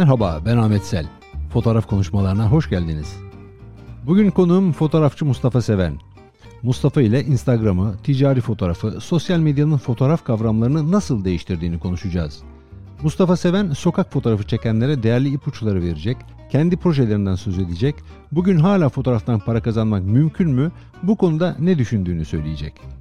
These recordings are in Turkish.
Merhaba ben Ahmet Sel. Fotoğraf konuşmalarına hoş geldiniz. Bugün konuğum fotoğrafçı Mustafa Seven. Mustafa ile Instagram'ı, ticari fotoğrafı, sosyal medyanın fotoğraf kavramlarını nasıl değiştirdiğini konuşacağız. Mustafa Seven sokak fotoğrafı çekenlere değerli ipuçları verecek, kendi projelerinden söz edecek, bugün hala fotoğraftan para kazanmak mümkün mü, bu konuda ne düşündüğünü söyleyecek.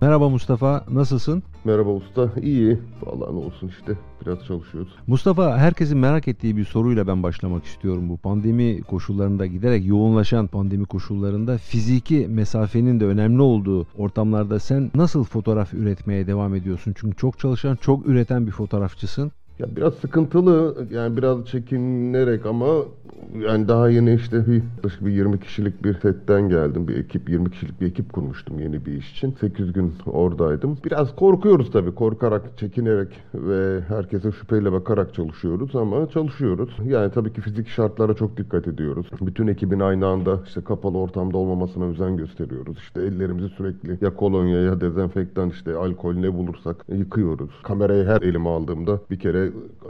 Merhaba Mustafa, nasılsın? Merhaba usta. İyi. Vallahi ne olsun işte. Biraz çalışıyoruz. Mustafa, herkesin merak ettiği bir soruyla ben başlamak istiyorum. Bu pandemi koşullarında giderek yoğunlaşan pandemi koşullarında fiziki mesafenin de önemli olduğu ortamlarda sen nasıl fotoğraf üretmeye devam ediyorsun? Çünkü çok çalışan, çok üreten bir fotoğrafçısın. Ya biraz sıkıntılı yani biraz çekinerek ama yani daha yeni işte bir yaklaşık bir 20 kişilik bir setten geldim. Bir ekip 20 kişilik bir ekip kurmuştum yeni bir iş için. 8 gün oradaydım. Biraz korkuyoruz tabii. Korkarak, çekinerek ve herkese şüpheyle bakarak çalışıyoruz ama çalışıyoruz. Yani tabii ki fizik şartlara çok dikkat ediyoruz. Bütün ekibin aynı anda işte kapalı ortamda olmamasına özen gösteriyoruz. İşte ellerimizi sürekli ya kolonya ya dezenfektan işte alkol ne bulursak yıkıyoruz. Kamerayı her elime aldığımda bir kere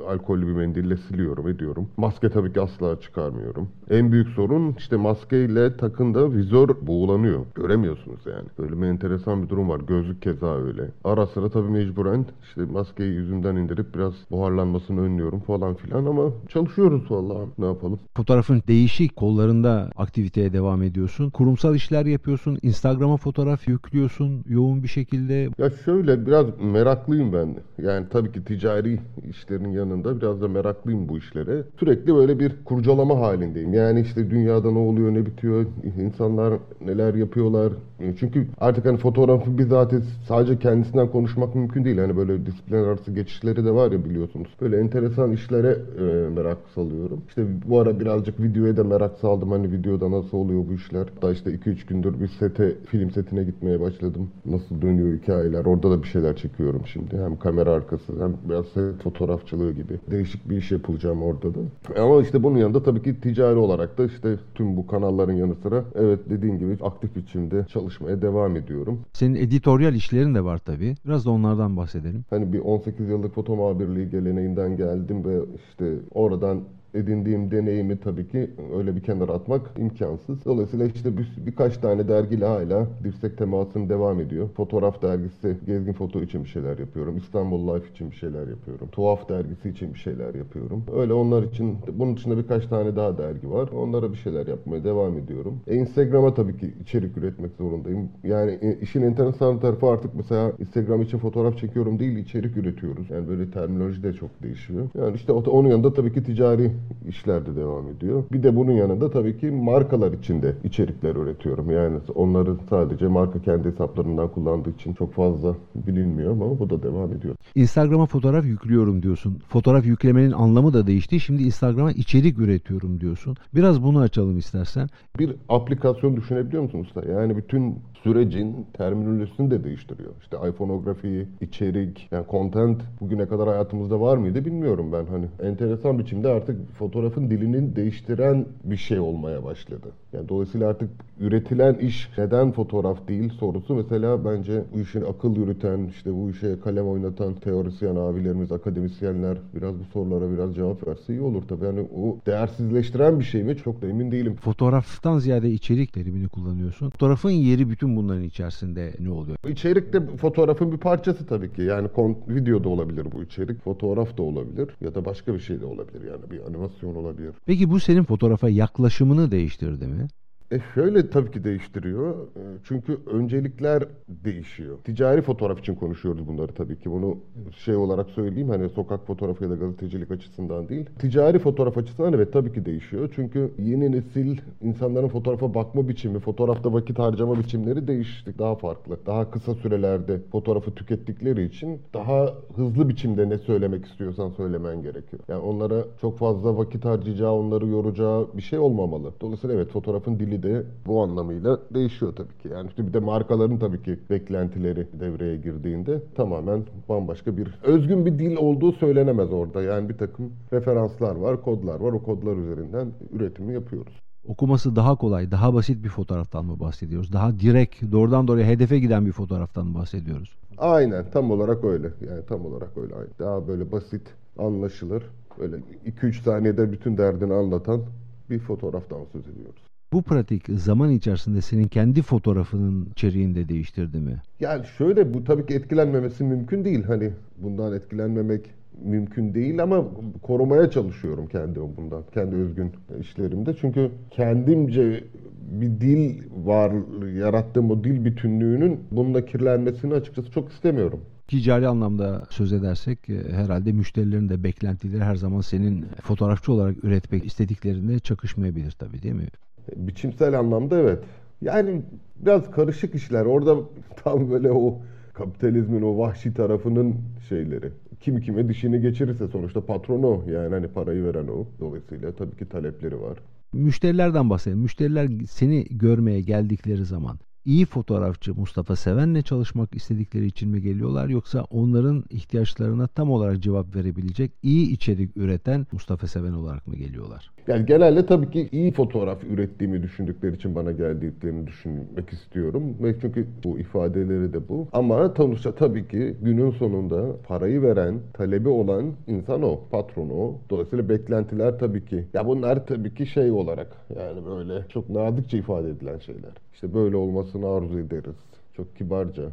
alkollü bir mendille siliyorum ediyorum. Maske tabii ki asla çıkarmıyorum. En büyük sorun işte maskeyle takında vizör buğulanıyor. Göremiyorsunuz yani. Böyle bir enteresan bir durum var. Gözlük keza öyle. Ara sıra tabii mecburen işte maskeyi yüzümden indirip biraz buharlanmasını önlüyorum falan filan ama çalışıyoruz vallahi. Ne yapalım? Fotoğrafın değişik kollarında aktiviteye devam ediyorsun. Kurumsal işler yapıyorsun. Instagram'a fotoğraf yüklüyorsun yoğun bir şekilde. Ya şöyle biraz meraklıyım ben. Yani tabii ki ticari işlerin yanında biraz da meraklıyım bu işlere. Sürekli böyle bir kurcalama halindeyim. Yani işte dünyada ne oluyor, ne bitiyor, insanlar neler yapıyorlar. Çünkü artık hani fotoğrafı bizzat sadece kendisinden konuşmak mümkün değil. Hani böyle disiplin arası geçişleri de var ya biliyorsunuz. Böyle enteresan işlere e, merak salıyorum. İşte bu ara birazcık videoya da merak saldım. Hani videoda nasıl oluyor bu işler. Hatta işte 2-3 gündür bir sete, film setine gitmeye başladım. Nasıl dönüyor hikayeler. Orada da bir şeyler çekiyorum şimdi. Hem kamera arkası hem biraz set fotoğrafçılığı gibi. Değişik bir iş yapılacağım orada da. Ama işte bunun yanında tabii ki ticari olarak da işte tüm bu kanalların yanı sıra evet dediğin gibi aktif biçimde çalışmaya devam ediyorum. Senin editoryal işlerin de var tabii. Biraz da onlardan bahsedelim. Hani bir 18 yıllık foto muhabirliği geleneğinden geldim ve işte oradan edindiğim deneyimi tabii ki öyle bir kenara atmak imkansız. Dolayısıyla işte bir, birkaç tane dergiyle hala dirsek temasım devam ediyor. Fotoğraf dergisi, Gezgin Foto için bir şeyler yapıyorum. İstanbul Life için bir şeyler yapıyorum. Tuhaf dergisi için bir şeyler yapıyorum. Öyle onlar için, bunun dışında birkaç tane daha dergi var. Onlara bir şeyler yapmaya devam ediyorum. E, Instagram'a tabii ki içerik üretmek zorundayım. Yani e, işin enteresan tarafı artık mesela Instagram için fotoğraf çekiyorum değil, içerik üretiyoruz. Yani böyle terminoloji de çok değişiyor. Yani işte onun yanında tabii ki ticari işler de devam ediyor. Bir de bunun yanında tabii ki markalar içinde içerikler üretiyorum. Yani onları sadece marka kendi hesaplarından kullandığı için çok fazla bilinmiyor ama bu da devam ediyor. Instagram'a fotoğraf yüklüyorum diyorsun. Fotoğraf yüklemenin anlamı da değişti. Şimdi Instagram'a içerik üretiyorum diyorsun. Biraz bunu açalım istersen. Bir aplikasyon düşünebiliyor musun usta? Yani bütün sürecin terminolojisini de değiştiriyor. İşte iPhoneografi, içerik, yani content bugüne kadar hayatımızda var mıydı bilmiyorum ben. Hani enteresan biçimde artık fotoğrafın dilini değiştiren bir şey olmaya başladı. Yani dolayısıyla artık üretilen iş neden fotoğraf değil sorusu mesela bence bu işin akıl yürüten, işte bu işe kalem oynatan teorisyen abilerimiz, akademisyenler biraz bu sorulara biraz cevap verse iyi olur tabii. Yani o değersizleştiren bir şey mi? Çok da emin değilim. Fotoğraftan ziyade içerik terimini kullanıyorsun. Fotoğrafın yeri bütün bunların içerisinde ne oluyor? İçerik de fotoğrafın bir parçası tabii ki. Yani video da olabilir bu içerik, fotoğraf da olabilir ya da başka bir şey de olabilir yani bir animasyon olabilir. Peki bu senin fotoğrafa yaklaşımını değiştirdi mi? E şöyle tabii ki değiştiriyor. E, çünkü öncelikler değişiyor. Ticari fotoğraf için konuşuyoruz bunları tabii ki. Bunu şey olarak söyleyeyim hani sokak fotoğrafı ya da gazetecilik açısından değil. Ticari fotoğraf açısından evet tabii ki değişiyor. Çünkü yeni nesil insanların fotoğrafa bakma biçimi, fotoğrafta vakit harcama biçimleri değişti. Daha farklı. Daha kısa sürelerde fotoğrafı tükettikleri için daha hızlı biçimde ne söylemek istiyorsan söylemen gerekiyor. Yani onlara çok fazla vakit harcayacağı, onları yoracağı bir şey olmamalı. Dolayısıyla evet fotoğrafın dili de bu anlamıyla değişiyor tabii ki. Yani bir de markaların tabii ki beklentileri devreye girdiğinde tamamen bambaşka bir özgün bir dil olduğu söylenemez orada. Yani bir takım referanslar var, kodlar var. O kodlar üzerinden üretimi yapıyoruz. Okuması daha kolay, daha basit bir fotoğraftan mı bahsediyoruz? Daha direkt, doğrudan doğruya hedefe giden bir fotoğraftan mı bahsediyoruz? Aynen, tam olarak öyle. Yani tam olarak öyle. Daha böyle basit, anlaşılır Böyle 2-3 saniyede bütün derdini anlatan bir fotoğraftan söz ediyoruz. Bu pratik zaman içerisinde senin kendi fotoğrafının içeriğini de değiştirdi mi? Yani şöyle bu tabii ki etkilenmemesi mümkün değil. Hani bundan etkilenmemek mümkün değil ama korumaya çalışıyorum kendimi bundan. Kendi özgün işlerimde. Çünkü kendimce bir dil var, yarattığım o dil bütünlüğünün bununla kirlenmesini açıkçası çok istemiyorum. Ticari anlamda söz edersek e, herhalde müşterilerin de beklentileri her zaman senin fotoğrafçı olarak üretmek istediklerinde çakışmayabilir tabii değil mi? Biçimsel anlamda evet. Yani biraz karışık işler. Orada tam böyle o kapitalizmin o vahşi tarafının şeyleri. Kim kime dişini geçirirse sonuçta patron o. Yani hani parayı veren o. Dolayısıyla tabii ki talepleri var. Müşterilerden bahsedelim. Müşteriler seni görmeye geldikleri zaman iyi fotoğrafçı Mustafa Seven'le çalışmak istedikleri için mi geliyorlar yoksa onların ihtiyaçlarına tam olarak cevap verebilecek iyi içerik üreten Mustafa Seven olarak mı geliyorlar? Yani genelde tabii ki iyi fotoğraf ürettiğimi düşündükleri için bana geldiklerini düşünmek istiyorum. Ve çünkü bu ifadeleri de bu. Ama sonuçta tabii ki günün sonunda parayı veren, talebi olan insan o, patron o. Dolayısıyla beklentiler tabii ki. Ya bunlar tabii ki şey olarak yani böyle çok nazikçe ifade edilen şeyler. İşte böyle olmasını arzu ederiz. Çok kibarca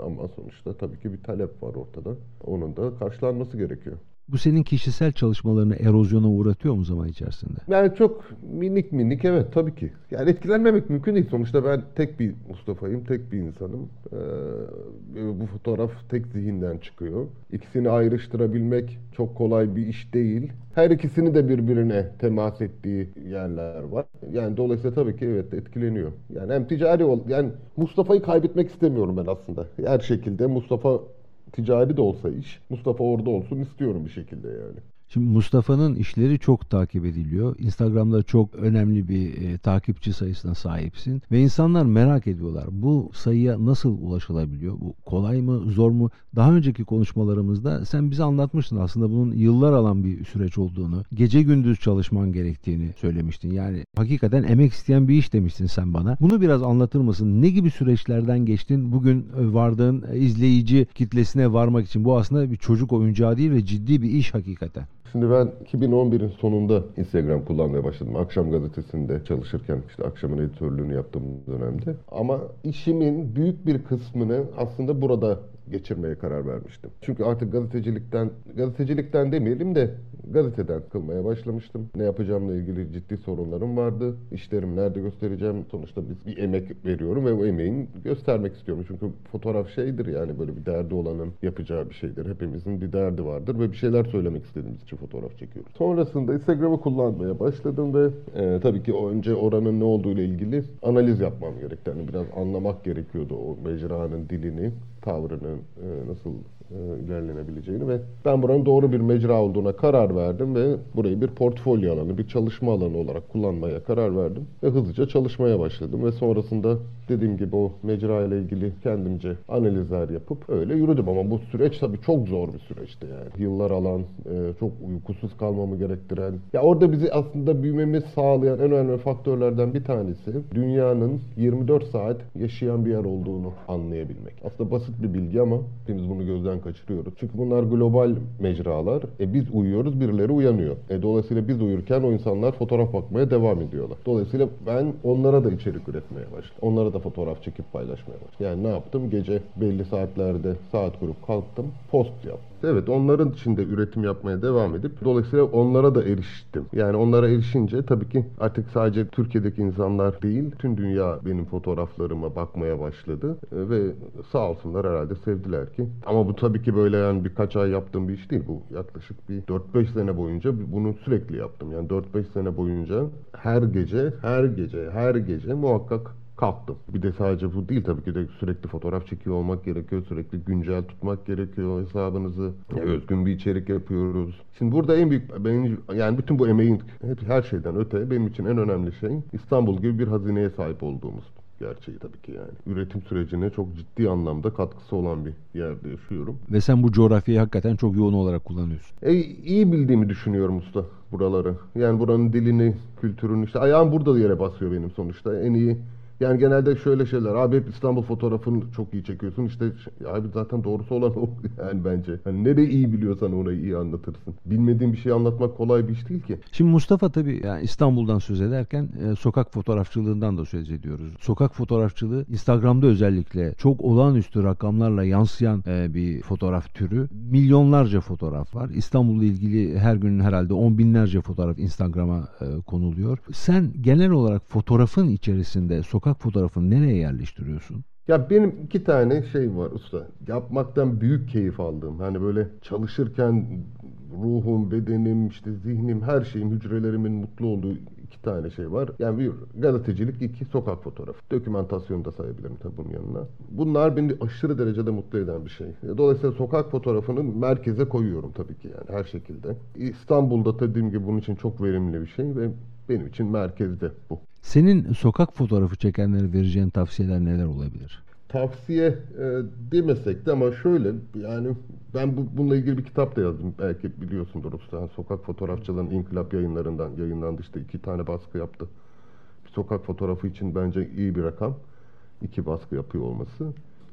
ama sonuçta tabii ki bir talep var ortada. Onun da karşılanması gerekiyor. Bu senin kişisel çalışmalarını erozyona uğratıyor mu zaman içerisinde? Yani çok minik minik evet tabii ki. Yani etkilenmemek mümkün değil. Sonuçta ben tek bir Mustafa'yım, tek bir insanım. Ee, bu fotoğraf tek zihinden çıkıyor. İkisini ayrıştırabilmek çok kolay bir iş değil. Her ikisini de birbirine temas ettiği yerler var. Yani dolayısıyla tabii ki evet etkileniyor. Yani hem ticari ol yani Mustafa'yı kaybetmek istemiyorum ben aslında. Her şekilde Mustafa ticari de olsa iş Mustafa orada olsun istiyorum bir şekilde yani. Şimdi Mustafa'nın işleri çok takip ediliyor. Instagram'da çok önemli bir e, takipçi sayısına sahipsin ve insanlar merak ediyorlar. Bu sayıya nasıl ulaşılabiliyor? Bu kolay mı, zor mu? Daha önceki konuşmalarımızda sen bize anlatmıştın aslında bunun yıllar alan bir süreç olduğunu, gece gündüz çalışman gerektiğini söylemiştin. Yani hakikaten emek isteyen bir iş demiştin sen bana. Bunu biraz anlatır mısın? Ne gibi süreçlerden geçtin? Bugün e, vardığın e, izleyici kitlesine varmak için bu aslında bir çocuk oyuncağı değil ve ciddi bir iş hakikaten. Şimdi ben 2011'in sonunda Instagram kullanmaya başladım. Akşam gazetesinde çalışırken işte akşamın editörlüğünü yaptığım dönemde. Ama işimin büyük bir kısmını aslında burada geçirmeye karar vermiştim. Çünkü artık gazetecilikten, gazetecilikten demeyelim de gazeteden kılmaya başlamıştım. Ne yapacağımla ilgili ciddi sorunlarım vardı. İşlerimi nerede göstereceğim? Sonuçta biz bir emek veriyorum ve o emeğin göstermek istiyorum. Çünkü fotoğraf şeydir yani böyle bir derdi olanın yapacağı bir şeydir. Hepimizin bir derdi vardır ve bir şeyler söylemek istediğimiz için fotoğraf çekiyoruz. Sonrasında Instagram'ı kullanmaya başladım ve e, tabii ki önce oranın ne olduğu ile ilgili analiz yapmam gerekti. Yani biraz anlamak gerekiyordu o mecranın dilini, tavrını e, nasıl ilerlenebileceğini ve ben buranın doğru bir mecra olduğuna karar verdim ve burayı bir portfolyo alanı, bir çalışma alanı olarak kullanmaya karar verdim ve hızlıca çalışmaya başladım ve sonrasında dediğim gibi o mecra ile ilgili kendimce analizler yapıp öyle yürüdüm ama bu süreç tabii çok zor bir süreçti yani. Yıllar alan, e, çok uykusuz kalmamı gerektiren. Ya orada bizi aslında büyümemiz sağlayan en önemli faktörlerden bir tanesi dünyanın 24 saat yaşayan bir yer olduğunu anlayabilmek. Aslında basit bir bilgi ama hepimiz bunu gözden kaçırıyoruz. Çünkü bunlar global mecralar. E biz uyuyoruz, birileri uyanıyor. E dolayısıyla biz uyurken o insanlar fotoğraf bakmaya devam ediyorlar. Dolayısıyla ben onlara da içerik üretmeye başladım. Onlara da fotoğraf çekip paylaşmaya başladım. Yani ne yaptım? Gece belli saatlerde saat kurup kalktım, post yaptım. Evet onların içinde üretim yapmaya devam edip dolayısıyla onlara da eriştim. Yani onlara erişince tabii ki artık sadece Türkiye'deki insanlar değil, tüm dünya benim fotoğraflarıma bakmaya başladı e, ve sağ olsunlar herhalde sevdiler ki. Ama bu tabii ki böyle yani birkaç ay yaptığım bir iş değil. Bu yaklaşık bir 4-5 sene boyunca bunu sürekli yaptım. Yani 4-5 sene boyunca her gece, her gece, her gece muhakkak kalktım. Bir de sadece bu değil tabii ki de sürekli fotoğraf çekiyor olmak gerekiyor. Sürekli güncel tutmak gerekiyor hesabınızı. Özgün bir içerik yapıyoruz. Şimdi burada en büyük benim yani bütün bu emeğin hep her şeyden öte benim için en önemli şey İstanbul gibi bir hazineye sahip olduğumuz gerçeği tabii ki yani. Üretim sürecine çok ciddi anlamda katkısı olan bir yerde yaşıyorum. Ve sen bu coğrafyayı hakikaten çok yoğun olarak kullanıyorsun. E, iyi bildiğimi düşünüyorum usta buraları. Yani buranın dilini, kültürünü işte ayağım burada yere basıyor benim sonuçta. En iyi Yani genelde şöyle şeyler. Abi hep İstanbul fotoğrafını çok iyi çekiyorsun. İşte abi zaten doğrusu olan o yani bence. Hani nereyi iyi biliyorsan orayı iyi anlatırsın. Bilmediğin bir şey anlatmak kolay bir iş değil ki. Şimdi Mustafa tabii yani İstanbul'dan söz ederken e, sokak fotoğrafçılığından da söz ediyoruz. Sokak fotoğrafçılığı Instagram'da özellikle çok olağanüstü rakamlarla yansıyan e, bir fotoğraf türü. Milyonlarca fotoğraf var. İstanbul'la ilgili her gün herhalde on binlerce fotoğraf Instagram'a e, konuluyor. Sen genel olarak fotoğrafın içerisinde sokak fotoğrafını nereye yerleştiriyorsun? Ya benim iki tane şey var usta. Yapmaktan büyük keyif aldığım. Hani böyle çalışırken ruhum, bedenim, işte zihnim, her şeyim, hücrelerimin mutlu olduğu iki tane şey var. Yani bir gazetecilik, iki sokak fotoğrafı. Dokümantasyonu da sayabilirim tabii bunun yanına. Bunlar beni aşırı derecede mutlu eden bir şey. Dolayısıyla sokak fotoğrafını merkeze koyuyorum tabii ki yani her şekilde. İstanbul'da dediğim gibi bunun için çok verimli bir şey ve benim için merkezde bu. Senin sokak fotoğrafı çekenlere vereceğin tavsiyeler neler olabilir? Tavsiye e, demesek de ama şöyle yani ben bu, bununla ilgili bir kitap da yazdım. Belki biliyorsundur usta. Sokak fotoğrafçılığın inkılap yayınlarından yayınlandı işte iki tane baskı yaptı. Bir sokak fotoğrafı için bence iyi bir rakam. İki baskı yapıyor olması.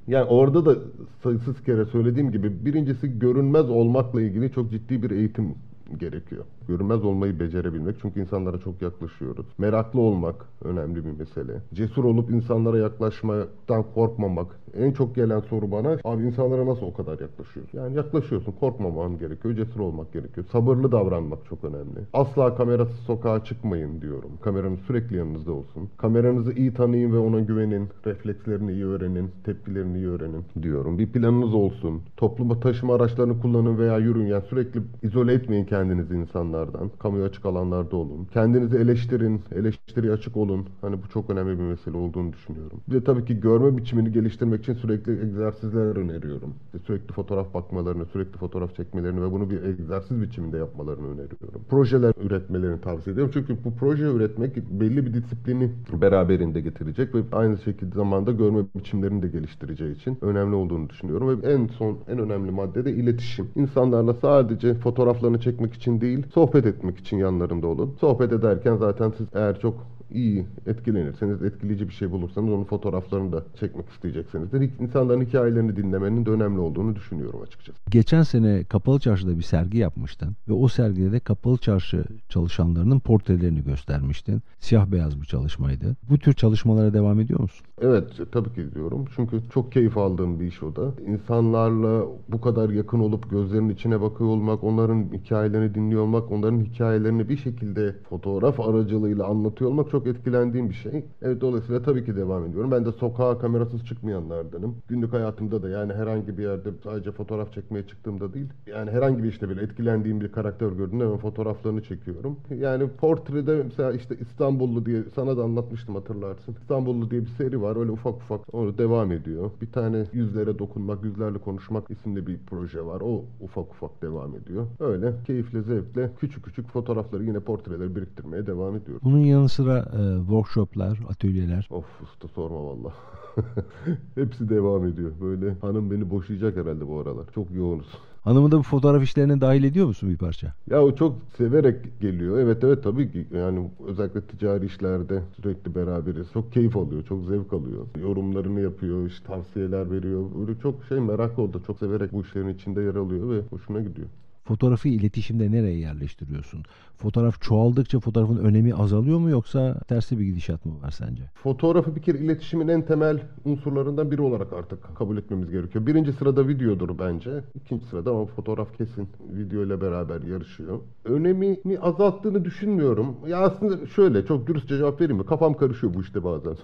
Yani orada da sayısız kere söylediğim gibi birincisi görünmez olmakla ilgili çok ciddi bir eğitim gerekiyor. Görünmez olmayı becerebilmek çünkü insanlara çok yaklaşıyoruz. Meraklı olmak önemli bir mesele. Cesur olup insanlara yaklaşmaktan korkmamak. En çok gelen soru bana abi insanlara nasıl o kadar yaklaşıyorsun? Yani yaklaşıyorsun korkmaman gerekiyor. Cesur olmak gerekiyor. Sabırlı davranmak çok önemli. Asla kamerasız sokağa çıkmayın diyorum. Kameranız sürekli yanınızda olsun. Kameranızı iyi tanıyın ve ona güvenin. Reflekslerini iyi öğrenin. Tepkilerini iyi öğrenin diyorum. Bir planınız olsun. Topluma taşıma araçlarını kullanın veya yürün. Yani sürekli izole etmeyin kendinizi insanlardan. Kamuya açık alanlarda olun. Kendinizi eleştirin. Eleştiriye açık olun. Hani bu çok önemli bir mesele olduğunu düşünüyorum. Bir de tabii ki görme biçimini geliştirmek için sürekli egzersizler öneriyorum. Sürekli fotoğraf bakmalarını, sürekli fotoğraf çekmelerini ve bunu bir egzersiz biçiminde yapmalarını öneriyorum. Projeler üretmelerini tavsiye ediyorum. Çünkü bu proje üretmek belli bir disiplini beraberinde getirecek ve aynı şekilde zamanda görme biçimlerini de geliştireceği için önemli olduğunu düşünüyorum. Ve en son, en önemli madde de iletişim. İnsanlarla sadece fotoğraflarını çekmek için değil, sohbet etmek için yanlarında olun. Sohbet ederken zaten siz eğer çok iyi etkilenirseniz, etkileyici bir şey bulursanız onun fotoğraflarını da çekmek isteyeceksinizdir. İnsanların hikayelerini dinlemenin de önemli olduğunu düşünüyorum açıkçası. Geçen sene Kapalı Çarşı'da bir sergi yapmıştın ve o sergide de Kapalı Çarşı çalışanlarının portrelerini göstermiştin. Siyah beyaz bir çalışmaydı. Bu tür çalışmalara devam ediyor musun? Evet, tabii ki diyorum. Çünkü çok keyif aldığım bir iş o da. İnsanlarla bu kadar yakın olup gözlerinin içine bakıyor olmak, onların hikayelerini dinliyor olmak, onların hikayelerini bir şekilde fotoğraf aracılığıyla anlatıyor olmak çok çok etkilendiğim bir şey. Evet dolayısıyla tabii ki devam ediyorum. Ben de sokağa kamerasız çıkmayanlardanım. Günlük hayatımda da yani herhangi bir yerde sadece fotoğraf çekmeye çıktığımda değil. Yani herhangi bir işte bile etkilendiğim bir karakter gördüğümde hemen fotoğraflarını çekiyorum. Yani portrede mesela işte İstanbullu diye sana da anlatmıştım hatırlarsın. İstanbullu diye bir seri var. Öyle ufak ufak onu devam ediyor. Bir tane yüzlere dokunmak, yüzlerle konuşmak isimli bir proje var. O ufak ufak devam ediyor. Öyle keyifle, zevkle küçük küçük fotoğrafları yine portreleri biriktirmeye devam ediyorum. Bunun yanı sıra e, workshoplar, atölyeler. Of usta sorma valla. Hepsi devam ediyor. Böyle hanım beni boşayacak herhalde bu aralar. Çok yoğunuz. Hanımı da bu fotoğraf işlerine dahil ediyor musun bir parça? Ya o çok severek geliyor. Evet evet tabii ki yani özellikle ticari işlerde sürekli beraberiz. Çok keyif alıyor, çok zevk alıyor. Yorumlarını yapıyor, işte tavsiyeler veriyor. Böyle çok şey merak oldu. Çok severek bu işlerin içinde yer alıyor ve hoşuna gidiyor. Fotoğrafı iletişimde nereye yerleştiriyorsun? Fotoğraf çoğaldıkça fotoğrafın önemi azalıyor mu yoksa tersi bir gidişat mı var sence? Fotoğrafı bir kere iletişimin en temel unsurlarından biri olarak artık kabul etmemiz gerekiyor. Birinci sırada videodur bence. İkinci sırada ama fotoğraf kesin video ile beraber yarışıyor. Önemini azalttığını düşünmüyorum. Ya aslında şöyle çok dürüstçe cevap vereyim mi? Kafam karışıyor bu işte bazen.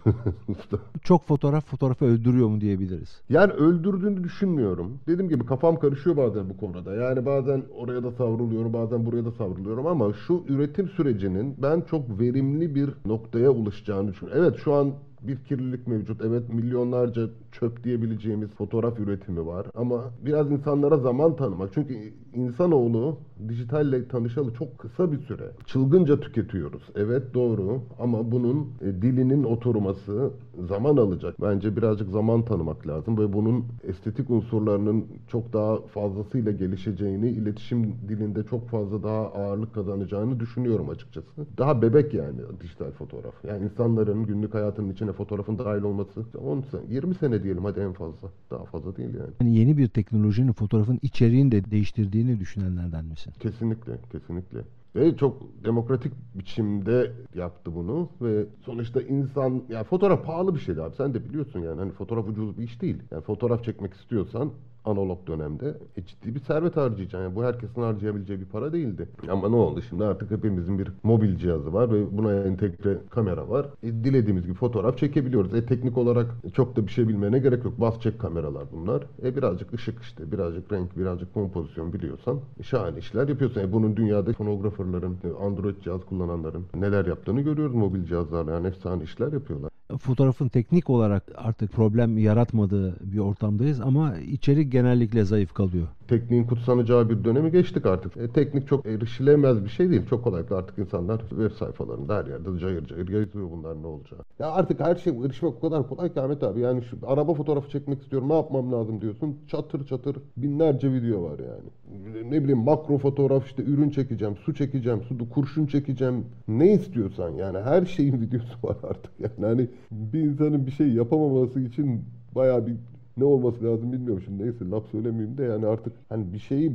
çok fotoğraf fotoğrafı öldürüyor mu diyebiliriz. Yani öldürdüğünü düşünmüyorum. Dediğim gibi kafam karışıyor bazen bu konuda. Yani bazen oraya da savruluyorum bazen buraya da savruluyorum ama şu üretim sürecinin ben çok verimli bir noktaya ulaşacağını düşünüyorum. Evet şu an bir kirlilik mevcut. Evet milyonlarca çöp diyebileceğimiz fotoğraf üretimi var. Ama biraz insanlara zaman tanımak. Çünkü insanoğlu dijitalle tanışalı çok kısa bir süre. Çılgınca tüketiyoruz. Evet doğru ama bunun e, dilinin oturması zaman alacak. Bence birazcık zaman tanımak lazım ve bunun estetik unsurlarının çok daha fazlasıyla gelişeceğini, iletişim dilinde çok fazla daha ağırlık kazanacağını düşünüyorum açıkçası. Daha bebek yani dijital fotoğraf. Yani insanların günlük hayatının içine fotoğrafın dahil olması 10 sene, 20 sene diyelim hadi en fazla. Daha fazla değil yani. Yani yeni bir teknolojinin fotoğrafın içeriğini de değiştirdiğini düşünenlerden misin? Kesinlikle, kesinlikle. Ve çok demokratik biçimde yaptı bunu ve sonuçta insan ya fotoğraf pahalı bir şeydi abi sen de biliyorsun yani hani fotoğraf ucuz bir iş değil. Yani fotoğraf çekmek istiyorsan analog dönemde e, ciddi bir servet harcayacaksın. Yani bu herkesin harcayabileceği bir para değildi. Ama ne oldu? Şimdi artık hepimizin bir mobil cihazı var ve buna entegre kamera var. E, dilediğimiz gibi fotoğraf çekebiliyoruz. E, teknik olarak çok da bir şey bilmene gerek yok. Bas çek kameralar bunlar. E, birazcık ışık işte, birazcık renk, birazcık kompozisyon biliyorsan şahane işler yapıyorsun. E, bunun dünyada fonograferların, e, Android cihaz kullananların neler yaptığını görüyoruz mobil cihazlarla. Yani efsane işler yapıyorlar fotoğrafın teknik olarak artık problem yaratmadığı bir ortamdayız ama içerik genellikle zayıf kalıyor tekniğin kutsanacağı bir dönemi geçtik artık. E, teknik çok erişilemez bir şey değil. Çok kolaylıkla artık insanlar web sayfalarında her yerde cayır cayır yazıyor bunlar ne olacak. Ya artık her şey erişmek o kadar kolay ki Ahmet abi. Yani şu araba fotoğrafı çekmek istiyorum ne yapmam lazım diyorsun. Çatır çatır binlerce video var yani. Ne bileyim makro fotoğraf işte ürün çekeceğim, su çekeceğim, su kurşun çekeceğim. Ne istiyorsan yani her şeyin videosu var artık. Yani hani bir insanın bir şey yapamaması için bayağı bir ne olması lazım bilmiyorum şimdi neyse laf söylemeyeyim de yani artık hani bir şeyi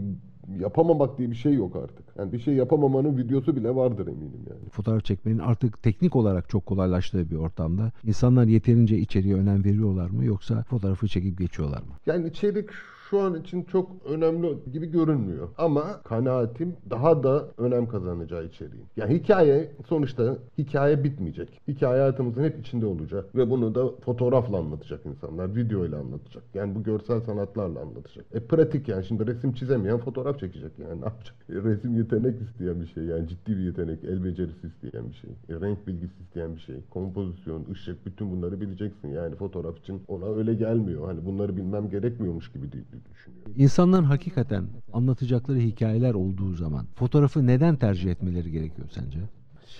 yapamamak diye bir şey yok artık. Yani bir şey yapamamanın videosu bile vardır eminim yani. Fotoğraf çekmenin artık teknik olarak çok kolaylaştığı bir ortamda insanlar yeterince içeriye önem veriyorlar mı yoksa fotoğrafı çekip geçiyorlar mı? Yani içerik şu an için çok önemli gibi görünmüyor. Ama kanaatim daha da önem kazanacağı içeriğin. Yani hikaye sonuçta hikaye bitmeyecek. Hikaye hayatımızın hep içinde olacak. Ve bunu da fotoğrafla anlatacak insanlar. Video ile anlatacak. Yani bu görsel sanatlarla anlatacak. E pratik yani şimdi resim çizemeyen fotoğraf çekecek yani ne yapacak? E, resim yetenek isteyen bir şey yani ciddi bir yetenek. El becerisi isteyen bir şey. E, renk bilgisi isteyen bir şey. Kompozisyon, ışık bütün bunları bileceksin. Yani fotoğraf için ona öyle gelmiyor. Hani bunları bilmem gerekmiyormuş gibi değil düşünüyorum. İnsanların hakikaten anlatacakları hikayeler olduğu zaman fotoğrafı neden tercih etmeleri gerekiyor sence?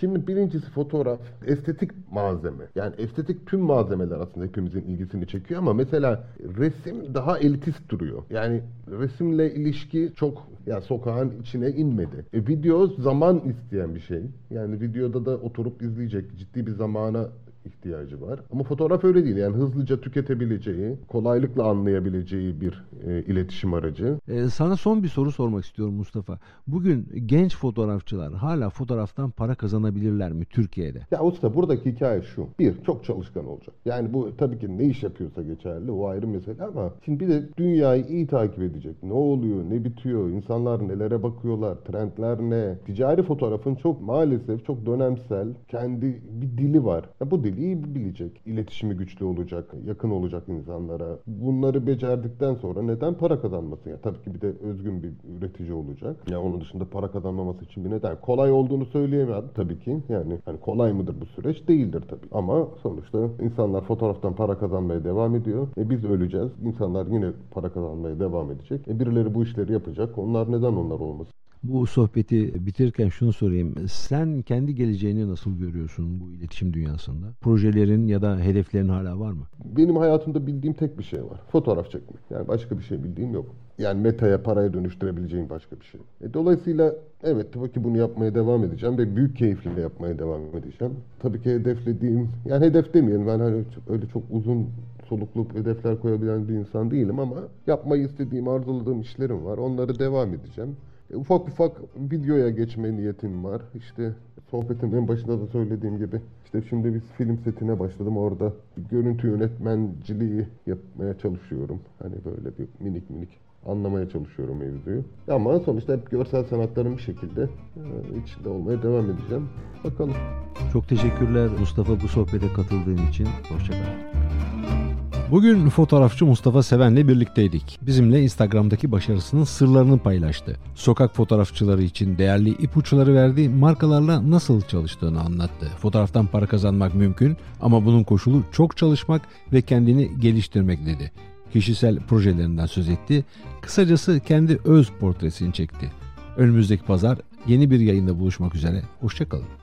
Şimdi birincisi fotoğraf estetik malzeme. Yani estetik tüm malzemeler aslında hepimizin ilgisini çekiyor ama mesela resim daha elitist duruyor. Yani resimle ilişki çok ya sokağın içine inmedi. E, video zaman isteyen bir şey. Yani videoda da oturup izleyecek ciddi bir zamana ihtiyacı var. Ama fotoğraf öyle değil. Yani hızlıca tüketebileceği, kolaylıkla anlayabileceği bir e, iletişim aracı. Ee, sana son bir soru sormak istiyorum Mustafa. Bugün genç fotoğrafçılar hala fotoğraftan para kazanabilirler mi Türkiye'de? Ya usta buradaki hikaye şu. Bir, çok çalışkan olacak. Yani bu tabii ki ne iş yapıyorsa geçerli. O ayrı mesele ama şimdi bir de dünyayı iyi takip edecek. Ne oluyor, ne bitiyor, insanlar nelere bakıyorlar, trendler ne? Ticari fotoğrafın çok maalesef çok dönemsel, kendi bir dili var. Ya bu dil dili bilecek. İletişimi güçlü olacak, yakın olacak insanlara. Bunları becerdikten sonra neden para kazanmasın? Ya tabii ki bir de özgün bir üretici olacak. Ya onun dışında para kazanmaması için bir neden. Kolay olduğunu söyleyemem tabii ki. Yani hani kolay mıdır bu süreç? Değildir tabii. Ama sonuçta insanlar fotoğraftan para kazanmaya devam ediyor. E biz öleceğiz. İnsanlar yine para kazanmaya devam edecek. E birileri bu işleri yapacak. Onlar neden onlar olmasın? Bu sohbeti bitirirken şunu sorayım. Sen kendi geleceğini nasıl görüyorsun bu iletişim dünyasında? Projelerin ya da hedeflerin hala var mı? Benim hayatımda bildiğim tek bir şey var. Fotoğraf çekmek. Yani başka bir şey bildiğim yok. Yani metaya, paraya dönüştürebileceğim başka bir şey. E, dolayısıyla evet tabii ki bunu yapmaya devam edeceğim ve büyük keyifle yapmaya devam edeceğim. Tabii ki hedeflediğim, yani hedef demeyelim ben hani öyle çok uzun soluklu hedefler koyabilen bir insan değilim ama yapmayı istediğim, arzuladığım işlerim var. Onları devam edeceğim. Ufak ufak videoya geçme niyetim var. İşte sohbetin en başında da söylediğim gibi işte şimdi biz film setine başladım. Orada görüntü yönetmenciliği yapmaya çalışıyorum. Hani böyle bir minik minik anlamaya çalışıyorum mevzuyu. Ama sonuçta hep görsel sanatların bir şekilde e, içinde olmaya devam edeceğim. Bakalım. Çok teşekkürler Mustafa bu sohbete katıldığın için. Hoşçakal. Bugün fotoğrafçı Mustafa Seven'le birlikteydik. Bizimle Instagram'daki başarısının sırlarını paylaştı. Sokak fotoğrafçıları için değerli ipuçları verdi, markalarla nasıl çalıştığını anlattı. Fotoğraftan para kazanmak mümkün ama bunun koşulu çok çalışmak ve kendini geliştirmek dedi. Kişisel projelerinden söz etti. Kısacası kendi öz portresini çekti. Önümüzdeki pazar yeni bir yayında buluşmak üzere. Hoşçakalın.